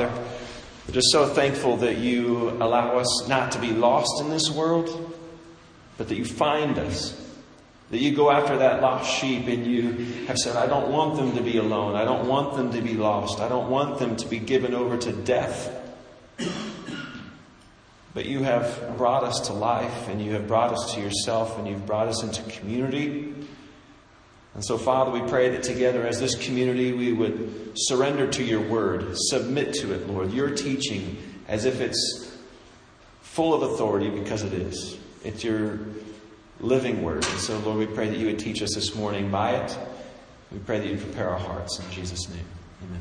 Father, we're just so thankful that you allow us not to be lost in this world, but that you find us. That you go after that lost sheep and you have said, I don't want them to be alone. I don't want them to be lost. I don't want them to be given over to death. But you have brought us to life and you have brought us to yourself and you've brought us into community. And so, Father, we pray that together as this community we would surrender to your word, submit to it, Lord, your teaching as if it's full of authority because it is. It's your living word. And so, Lord, we pray that you would teach us this morning by it. We pray that you prepare our hearts. In Jesus' name, amen.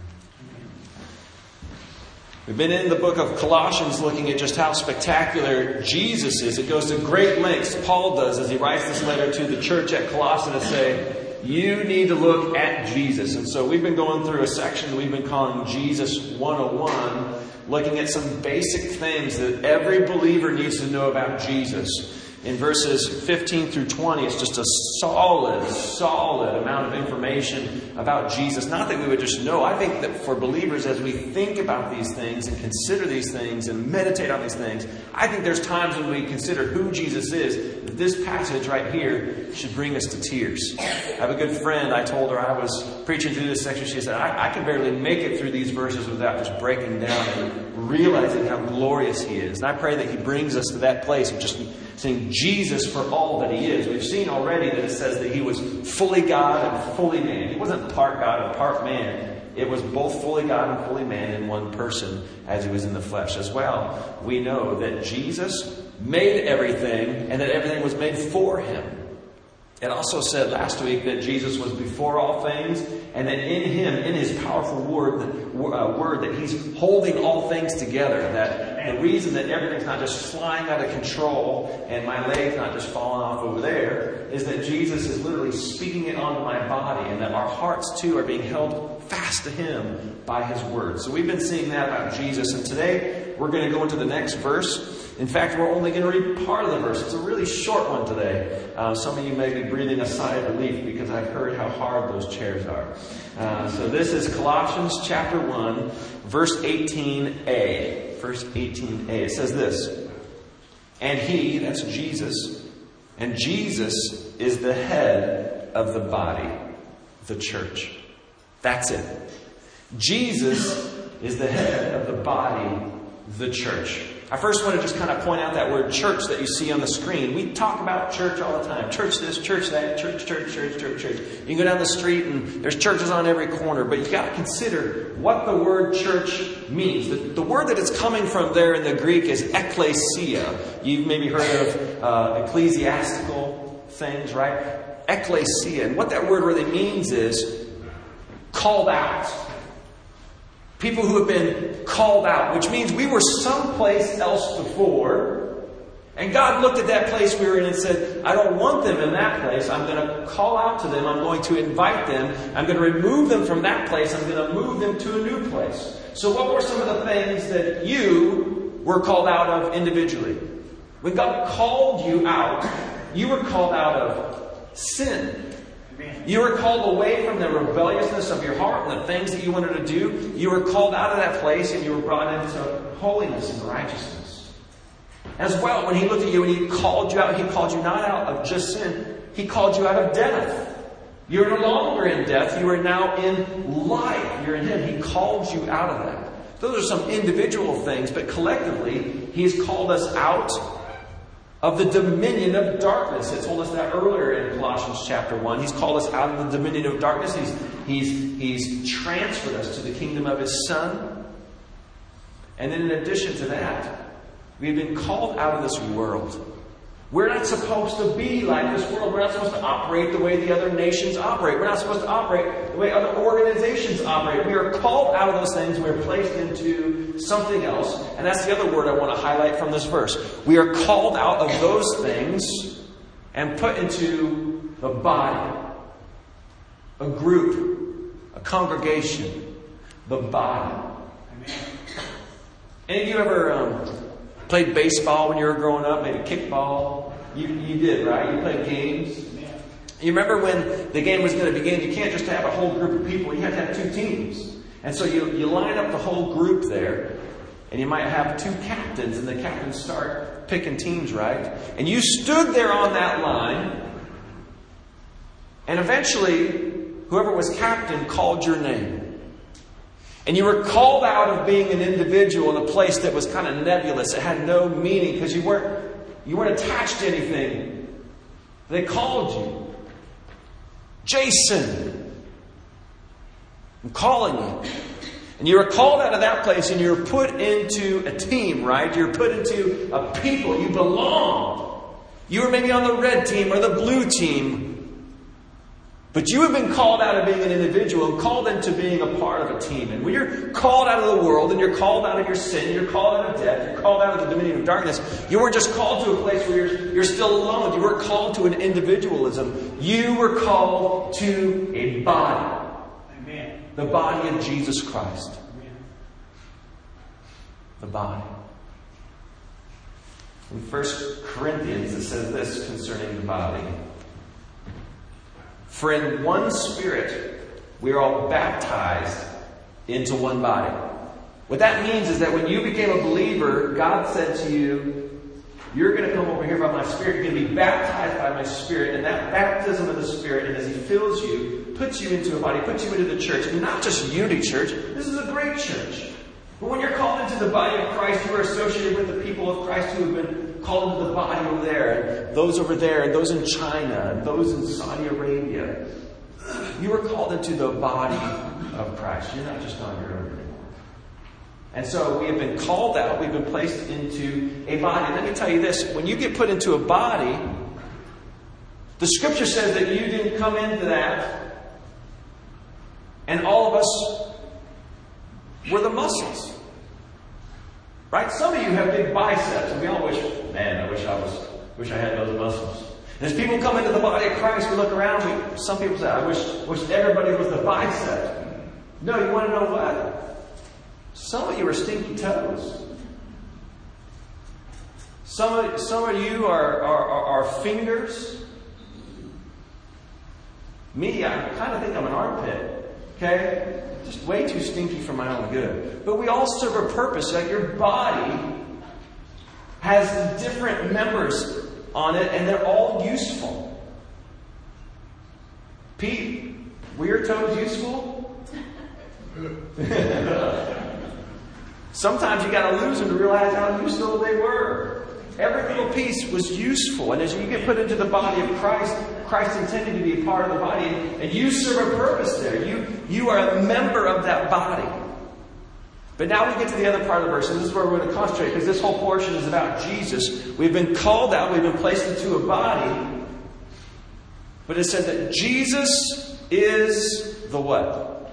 We've been in the book of Colossians looking at just how spectacular Jesus is. It goes to great lengths, Paul does, as he writes this letter to the church at Colossae to say, you need to look at Jesus. And so we've been going through a section we've been calling Jesus 101, looking at some basic things that every believer needs to know about Jesus in verses 15 through 20, it's just a solid, solid amount of information about Jesus. Not that we would just know. I think that for believers, as we think about these things and consider these things and meditate on these things, I think there's times when we consider who Jesus is, that this passage right here should bring us to tears. I have a good friend. I told her I was preaching through this section. She said, I, I can barely make it through these verses without just breaking down and realizing how glorious He is. And I pray that He brings us to that place of just seeing Jesus for all that he is. We've seen already that it says that he was fully God and fully man. He wasn't part God and part man. It was both fully God and fully man in one person as he was in the flesh as well. We know that Jesus made everything and that everything was made for him. It also said last week that Jesus was before all things, and that in Him, in His powerful word, uh, word, that He's holding all things together. That the reason that everything's not just flying out of control and my leg's not just falling off over there is that Jesus is literally speaking it onto my body, and that our hearts too are being held fast to Him by His word. So we've been seeing that about Jesus, and today we're going to go into the next verse. In fact, we're only going to read part of the verse. It's a really short one today. Uh, some of you may be breathing a sigh of relief because I've heard how hard those chairs are. Uh, so this is Colossians chapter 1, verse 18a. Verse 18a. It says this And he, that's Jesus, and Jesus is the head of the body, the church. That's it. Jesus is the head of the body, the church. I first want to just kind of point out that word church that you see on the screen. We talk about church all the time. Church this, church that, church, church, church, church, church. You can go down the street and there's churches on every corner, but you got to consider what the word church means. The, the, word that it's coming from there in the Greek is ekklesia. You've maybe heard of uh, ecclesiastical things, right? Ekklesia. And what that word really means is called out People who have been called out, which means we were someplace else before. And God looked at that place we were in and said, I don't want them in that place. I'm going to call out to them. I'm going to invite them. I'm going to remove them from that place. I'm going to move them to a new place. So, what were some of the things that you were called out of individually? When God called you out, you were called out of sin. You were called away from the rebelliousness of your heart and the things that you wanted to do. You were called out of that place and you were brought into holiness and righteousness. As well, when He looked at you and He called you out, He called you not out of just sin, He called you out of death. You're no longer in death, you are now in life. You're in Him. He called you out of that. Those are some individual things, but collectively, He's called us out of the dominion of darkness. It told us that earlier in Colossians chapter 1. He's called us out of the dominion of darkness. He's, he's, he's transferred us to the kingdom of His Son. And then in addition to that, we've been called out of this world. We're not supposed to be like this world. We're not supposed to operate the way the other nations operate. We're not supposed to operate the way other organizations operate. We are called out of those things. We're placed into something else. And that's the other word I want to highlight from this verse. We are called out of those things and put into the body, a group, a congregation, the body. Any of you ever um, Played baseball when you were growing up, maybe kickball. You, you did, right? You played games. You remember when the game was going to begin, you can't just have a whole group of people, you have to have two teams. And so you, you line up the whole group there, and you might have two captains, and the captains start picking teams, right? And you stood there on that line, and eventually, whoever was captain called your name. And you were called out of being an individual in a place that was kind of nebulous. It had no meaning because you weren't, you weren't attached to anything. They called you. Jason. I'm calling you. And you were called out of that place and you were put into a team, right? You're put into a people. You belong. You were maybe on the red team or the blue team but you have been called out of being an individual and called into being a part of a team. And when you're called out of the world and you're called out of your sin, you're called out of death, you're called out of the dominion of darkness, you weren't just called to a place where you're, you're still alone. You weren't called to an individualism. You were called to a body. The body of Jesus Christ. The body. In 1 Corinthians, it says this concerning the body. For in one Spirit we are all baptized into one body. What that means is that when you became a believer, God said to you, You're going to come over here by my Spirit. You're going to be baptized by my Spirit. And that baptism of the Spirit, and as He fills you, puts you into a body, puts you into the church. And not just Unity Church, this is a great church. But when you're called into the body of Christ, you are associated with the people of Christ who have been called into the body over there, and those over there, and those in China, and those in Saudi Arabia. You are called into the body of Christ. You're not just on your own anymore. And so we have been called out, we've been placed into a body. Let me tell you this when you get put into a body, the scripture says that you didn't come into that, and all of us were the muscles. Right? Some of you have big biceps, and we all wish, man, I wish I was, wish I had those muscles. And as people come into the body of Christ, we look around, we, some people say, I wish, wish everybody was the bicep. No, you want to know what? Some of you are stinky toes. Some of, some of you are, are, are, are fingers. Me, I kind of think I'm an armpit. Okay? just way too stinky for my own good. But we all serve a purpose. Like your body has different members on it, and they're all useful. Pete, were your toes useful? Sometimes you got to lose them to realize how useful they were. Every little piece was useful. And as you get put into the body of Christ, Christ intended to be a part of the body, and you serve a purpose there. You, you are a member of that body. But now we get to the other part of the verse, and this is where we're going to concentrate, because this whole portion is about Jesus. We've been called out, we've been placed into a body, but it said that Jesus is the what?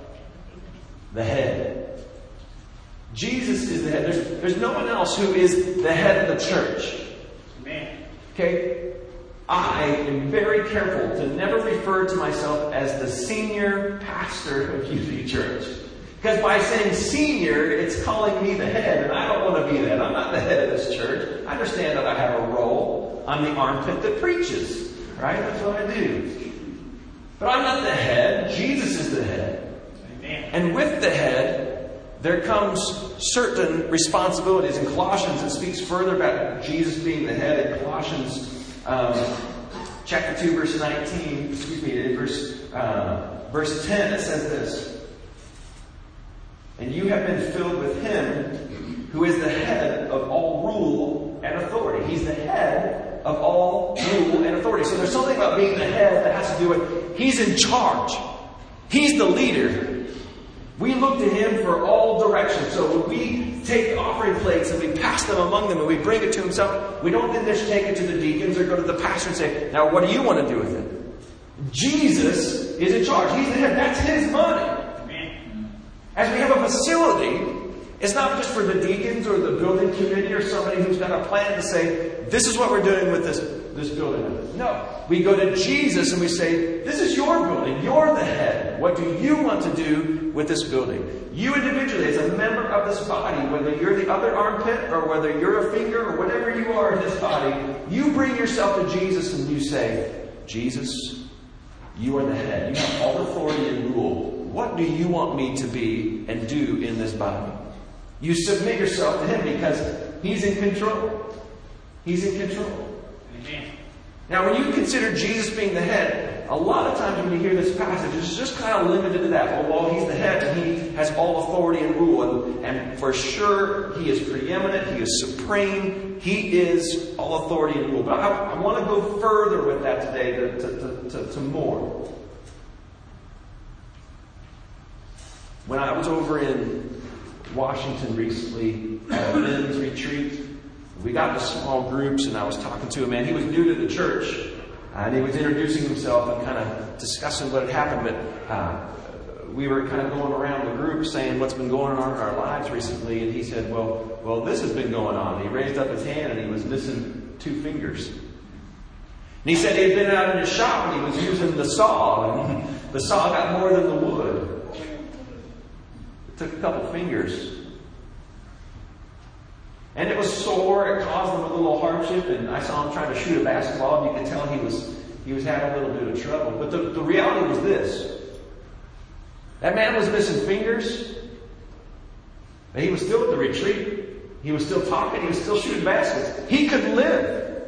The head. Jesus is the head. There's, there's no one else who is the head of the church. Amen. Okay? I am very careful to never refer to myself as the senior pastor of Unity Church. Because by saying senior, it's calling me the head, and I don't want to be that. I'm not the head of this church. I understand that I have a role. I'm the armpit that preaches, right? That's what I do. But I'm not the head. Jesus is the head. Amen. And with the head, there comes certain responsibilities. In Colossians, it speaks further about Jesus being the head. In Colossians um, chapter 2, verse 19, excuse me, in verse, uh, verse 10, it says this. And you have been filled with him who is the head of all rule and authority. He's the head of all rule and authority. So there's something about being the head that has to do with he's in charge. He's the leader. We look to Him for all directions. So when we take offering plates and we pass them among them and we bring it to Himself, we don't then just take it to the deacons or go to the pastor and say, Now, what do you want to do with it? Jesus is in charge. He's the head. That's His money. As we have a facility, it's not just for the deacons or the building committee or somebody who's got a plan to say, This is what we're doing with this, this building. No. We go to Jesus and we say, This is your building. You're the head. What do you want to do with this building. You individually, as a member of this body, whether you're the other armpit or whether you're a finger or whatever you are in this body, you bring yourself to Jesus and you say, Jesus, you are the head. You have all authority and rule. what do you want me to be and do in this body? You submit yourself to Him because He's in control. He's in control. Amen. Now, when you consider Jesus being the head, a lot of times when you hear this passage, it's just kind of limited to that. Well, well he's the head and he has all authority and rule, and, and for sure he is preeminent, he is supreme, he is all authority and rule. But I, I want to go further with that today to, to, to, to more. When I was over in Washington recently at a men's retreat, we got into small groups and I was talking to a man. He was new to the church and he was introducing himself and kind of discussing what had happened. But uh, we were kind of going around the group saying what's been going on in our lives recently. And he said, well, well, this has been going on. He raised up his hand and he was missing two fingers. And he said he had been out in his shop and he was using the saw and the saw got more than the wood. It took a couple fingers and it was sore, it caused him a little hardship, and I saw him trying to shoot a basketball, and you could tell he was he was having a little bit of trouble. But the, the reality was this. That man was missing fingers, but he was still at the retreat. He was still talking, he was still shooting baskets. He could live.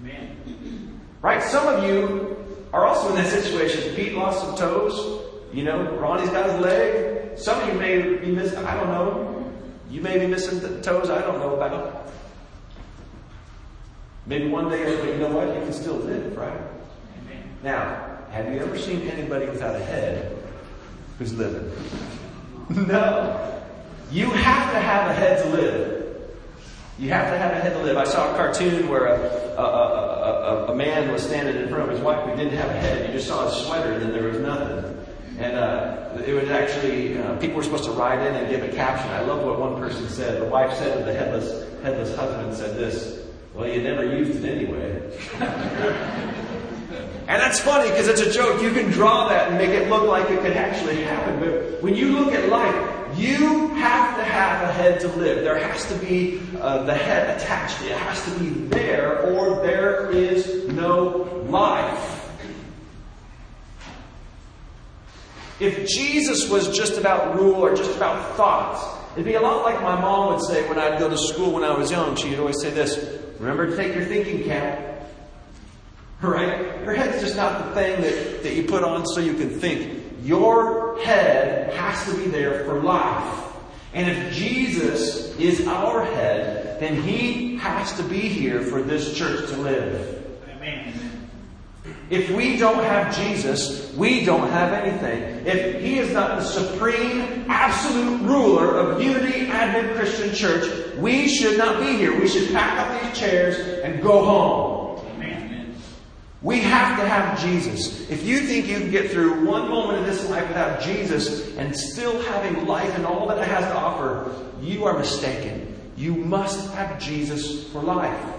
Amen. Right? Some of you are also in that situation. Pete lost some toes. You know, Ronnie's got his leg. Some of you may be missing, I don't know, you may be missing the toes I don't know about. Maybe one day, but you know what? You can still live, right? Amen. Now, have you ever seen anybody without a head who's living? no. You have to have a head to live. You have to have a head to live. I saw a cartoon where a, a, a, a, man was standing in front of his wife who didn't have a head. You just saw his sweater and then there was nothing. And uh, it was actually, uh, people were supposed to write in and give a caption. I love what one person said. The wife said to the headless, headless husband, said this, well, you never used it anyway. and that's funny because it's a joke. You can draw that and make it look like it could actually happen. But when you look at life, you have to have a head to live. There has to be uh, the head attached. It has to be there or there is no life. If Jesus was just about rule or just about thoughts, it'd be a lot like my mom would say when I'd go to school when I was young. She'd always say this Remember to take your thinking cap. Right? Your head's just not the thing that, that you put on so you can think. Your head has to be there for life. And if Jesus is our head, then he has to be here for this church to live. If we don't have Jesus, we don't have anything. If He is not the supreme, absolute ruler of Unity Advent Christian Church, we should not be here. We should pack up these chairs and go home. Amen. We have to have Jesus. If you think you can get through one moment of this life without Jesus and still having life and all that it has to offer, you are mistaken. You must have Jesus for life.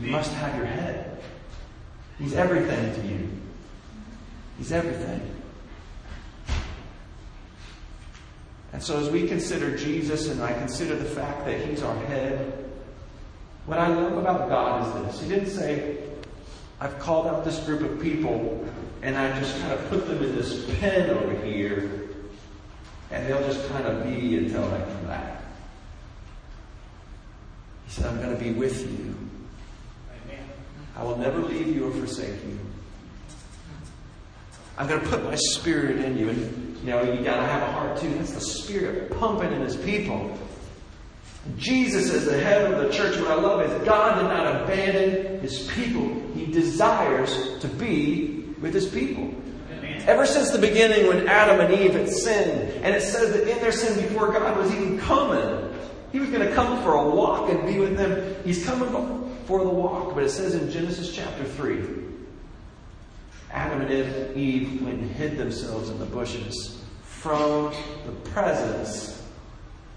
You must have your head. He's everything to you. He's everything. And so, as we consider Jesus and I consider the fact that He's our head, what I love about God is this. He didn't say, I've called out this group of people and I just kind of put them in this pen over here and they'll just kind of be until I come back. He said, I'm going to be with you I will never leave you or forsake you. I'm going to put my spirit in you. And, you know, you got to have a heart too. That's the spirit pumping in his people. Jesus, is the head of the church, what I love is God did not abandon his people. He desires to be with his people. Ever since the beginning when Adam and Eve had sinned, and it says that in their sin before God was even coming, he was going to come for a walk and be with them. He's coming for the walk. But it says in Genesis chapter 3 Adam and Eve went and hid themselves in the bushes from the presence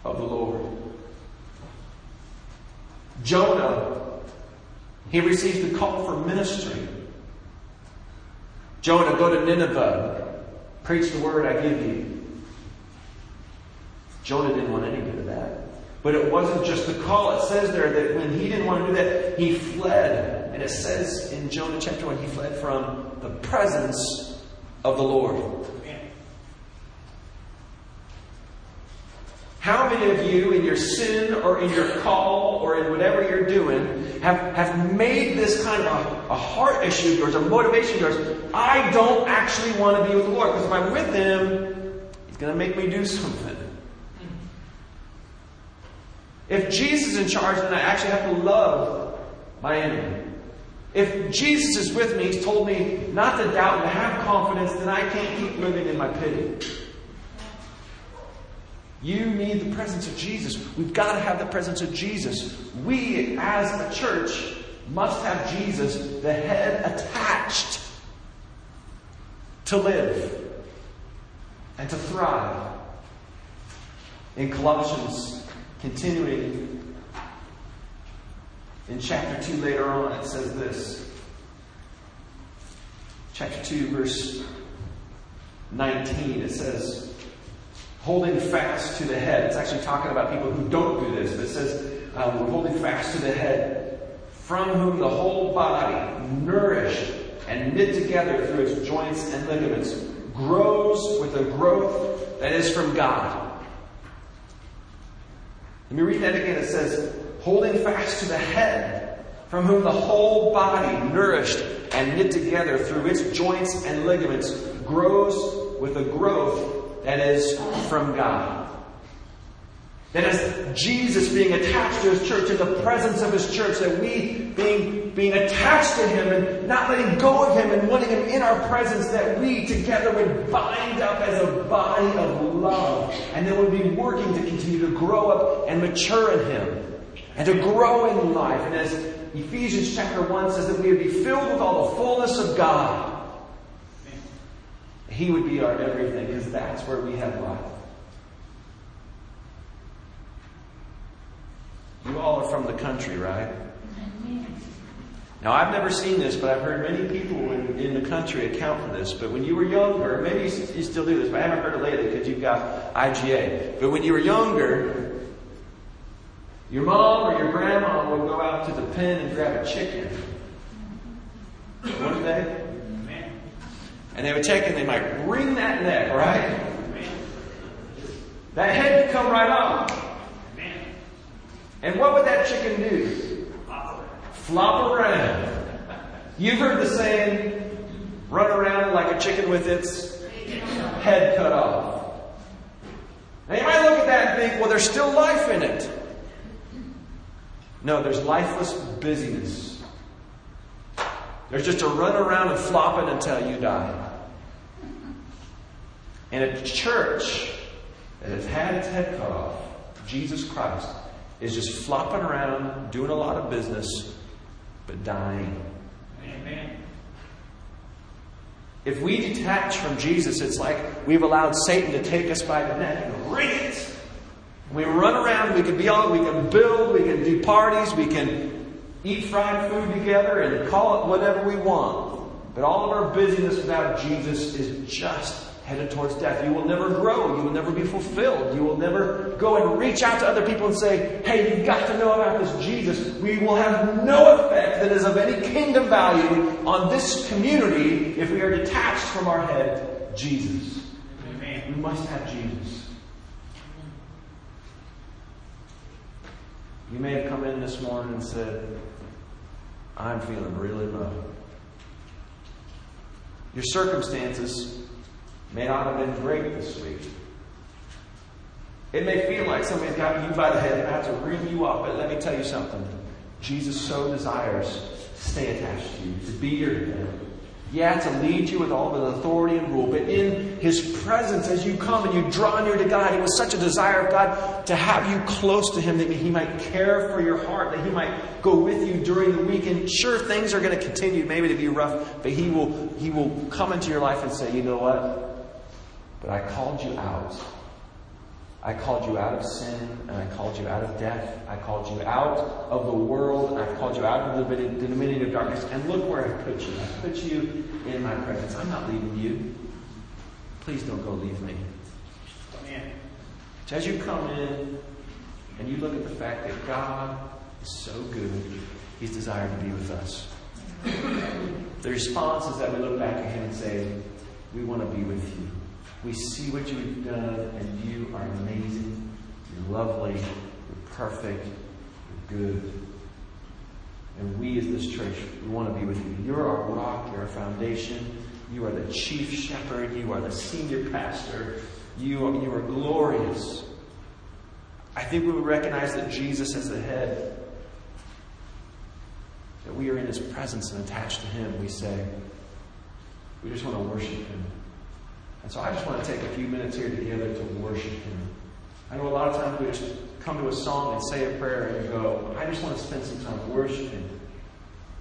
of the Lord. Jonah, he receives the call for ministry. Jonah, go to Nineveh, preach the word I give you. Jonah didn't want any bit of that. But it wasn't just the call. It says there that when he didn't want to do that, he fled. And it says in Jonah chapter 1, he fled from the presence of the Lord. How many of you, in your sin or in your call or in whatever you're doing, have, have made this kind of a, a heart issue yours, a motivation yours? I don't actually want to be with the Lord because if I'm with Him, He's going to make me do something. If Jesus is in charge, then I actually have to love my enemy. If Jesus is with me, He's told me not to doubt and to have confidence, then I can't keep living in my pity. You need the presence of Jesus. We've got to have the presence of Jesus. We, as a church, must have Jesus, the head, attached to live and to thrive. In Colossians, continuing in chapter 2 later on, it says this. Chapter 2, verse 19, it says, holding fast to the head. It's actually talking about people who don't do this, but it says, um, we're holding fast to the head, from whom the whole body, nourished and knit together through its joints and ligaments, grows with a growth that is from God. Let me read that again. It says, holding fast to the head, from whom the whole body, nourished and knit together through its joints and ligaments, grows with a growth that is from God. That is Jesus being attached to His church in the presence of His church, that we being, being attached to Him and not letting go of Him and wanting Him in our presence, that we together would bind up as a body of love and that would be working to continue to grow up and mature in Him and to grow in life. And as Ephesians chapter 1 says, that we would be filled with all the fullness of God. He would be our everything because that's where we have life. You all are from the country, right? Now, I've never seen this, but I've heard many people in, in the country account for this. But when you were younger, maybe you, still do this, but I haven't heard it lately because you've got IGA. But when you were younger, your mom or your grandma would go out to the pen and grab a chicken. Wouldn't they? And they would take it and they might wring that neck, right? That head would come right off. And what would that chicken do? Flop around. You've heard the saying, run around like a chicken with its head cut off. Now you might look at that and think, well, there's still life in it. No, there's lifeless busyness. There's just a run around and flopping until you die. And a church that has had its head cut off, Jesus Christ, is just flopping around, doing a lot of business, but dying. Amen. If we detach from Jesus, it's like we've allowed Satan to take us by the neck and wring it. We run around, we can be all, we can build, we can do parties, we can eat fried food together and call it whatever we want. But all of our busyness without Jesus is just headed towards death. You will never grow. You will never be fulfilled. You will never go and reach out to other people and say, hey, you've got to know about this Jesus. We will have no effect that is of any kingdom value on this community if we are detached from our head, Jesus. Amen. We must have Jesus. You may have come in this morning and said, I'm feeling really low. Your circumstances may not have been great this week. It may feel like somebody's got you by the head and have to bring you up, but let me tell you something. Jesus so desires to stay attached to you, to be your head. Yeah, to lead you with all the authority and rule, but in His presence as you come and you draw near to God, it was such a desire of God to have you close to Him that He might care for your heart, that He might go with you during the week. And sure, things are going to continue maybe to be rough, but He will, He will come into your life and say, you know what? But I called you out. I called you out of sin, and I called you out of death. I called you out of the world. and I called you out of the dominion of darkness. And look where I put you. I put you in my presence. I'm not leaving you. Please don't go leave me. Amen. As you come in and you look at the fact that God is so good, He's desired to be with us. The response is that we look back at Him and say, We want to be with you. We see what you've done, and you are amazing. You're lovely. You're perfect. You're good. And we as this church, we want to be with you. You're our rock. You're our foundation. You are the chief shepherd. You are the senior pastor. You are, you are glorious. I think we would recognize that Jesus is the head, that we are in his presence and attached to him. We say, we just want to worship him. And so I just want to take a few minutes here together to worship him. I know a lot of times we just come to a song and say a prayer and go, I just want to spend some time worshiping.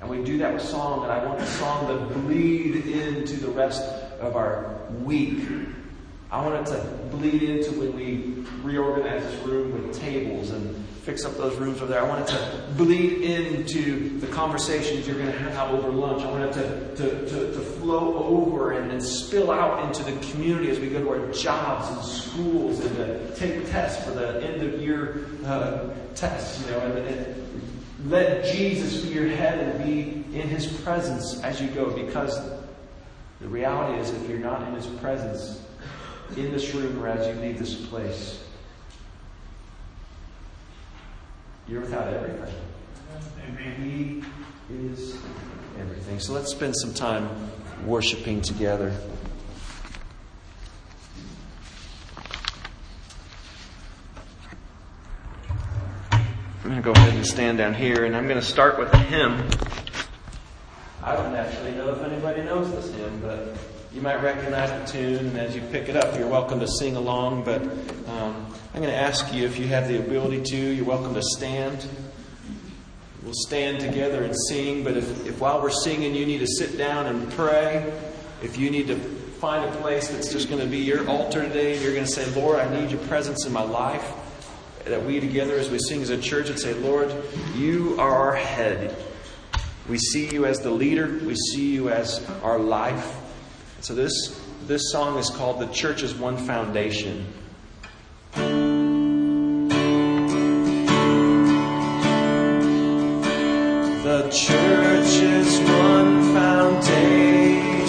And we do that with song, and I want the song to bleed into the rest of our week. I want it to bleed into when we reorganize this room with tables and fix up those rooms over there. I want it to bleed into the conversations you're going to have over lunch. I want it to, to, to, to flow over and, and spill out into the community as we go to our jobs and schools and to take tests for the end of year uh, tests, you know, and, and let Jesus be your head and be in his presence as you go because the reality is if you're not in his presence in this room or as you leave this place, you're without everything. And he is everything. So let's spend some time worshiping together. I'm going to go ahead and stand down here, and I'm going to start with a hymn. I don't actually know if anybody knows this hymn, but you might recognize the tune, and as you pick it up, you're welcome to sing along. But um, I'm going to ask you if you have the ability to, you're welcome to stand. We'll stand together and sing, but if, if while we're singing you need to sit down and pray, if you need to find a place that's just going to be your altar today, and you're going to say, Lord, I need your presence in my life, that we together as we sing as a church and say, Lord, you are our head. We see you as the leader, we see you as our life. So this, this song is called The Church is One Foundation. The church is one foundation,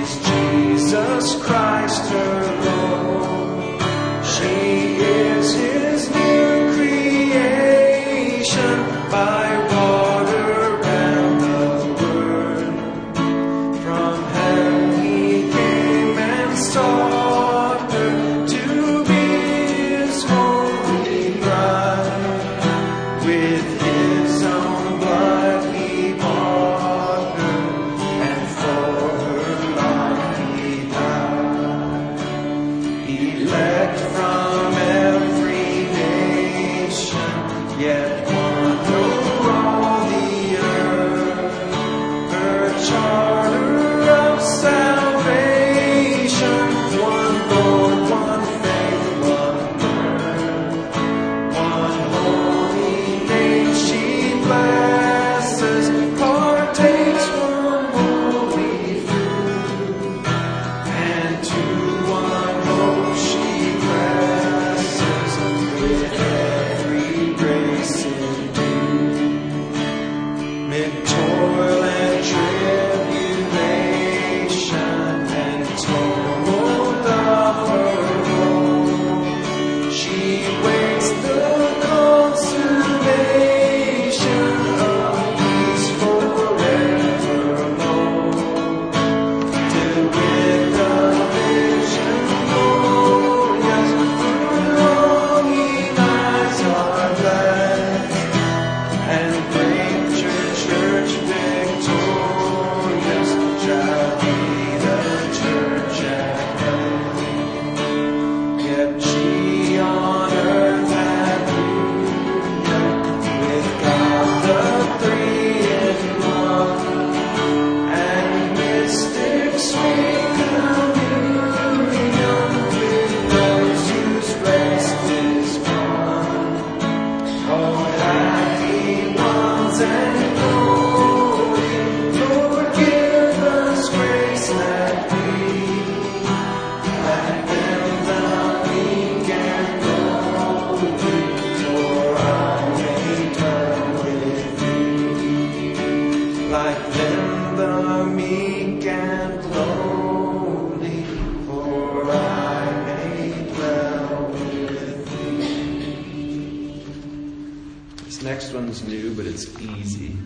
is Jesus Christ her like them the meek and lowly, for I may dwell with thee. This next one's new, but it's easy.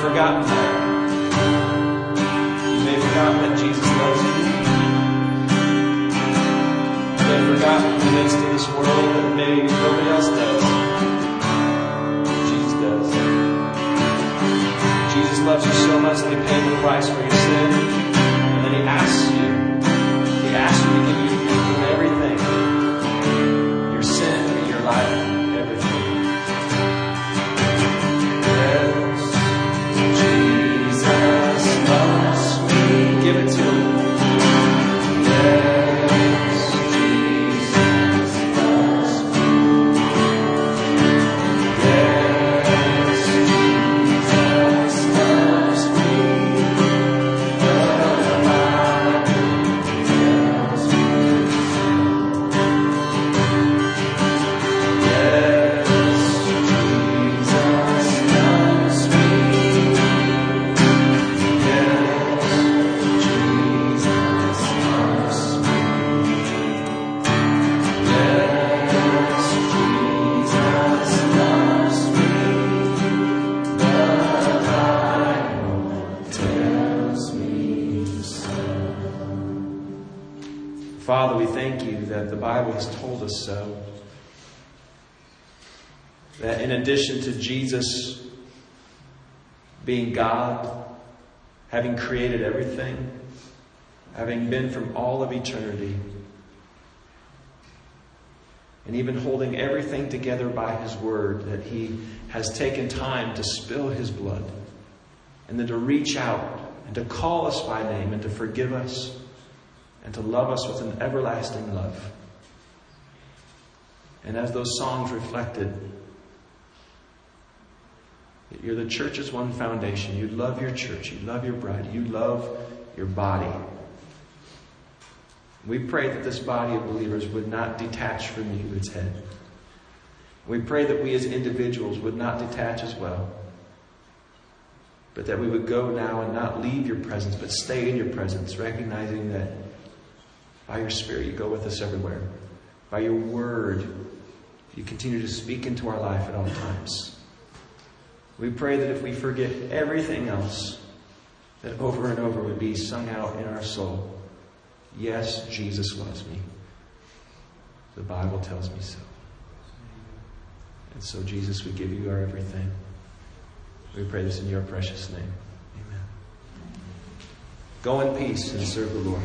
Forgotten that. You may have forgotten that Jesus loves you. You may have forgotten the midst of this world that maybe nobody else does. Jesus does. Jesus loves you so much that he paid the price for your sin. Told us so. That in addition to Jesus being God, having created everything, having been from all of eternity, and even holding everything together by His Word, that He has taken time to spill His blood, and then to reach out and to call us by name and to forgive us and to love us with an everlasting love. And as those songs reflected, that you're the church's one foundation. You love your church. You love your bride. You love your body. We pray that this body of believers would not detach from you, its head. We pray that we as individuals would not detach as well, but that we would go now and not leave your presence, but stay in your presence, recognizing that by your Spirit you go with us everywhere. By your word, you continue to speak into our life at all times. We pray that if we forget everything else, that over and over would be sung out in our soul. Yes, Jesus loves me. The Bible tells me so. And so, Jesus, we give you our everything. We pray this in your precious name. Amen. Go in peace and serve the Lord.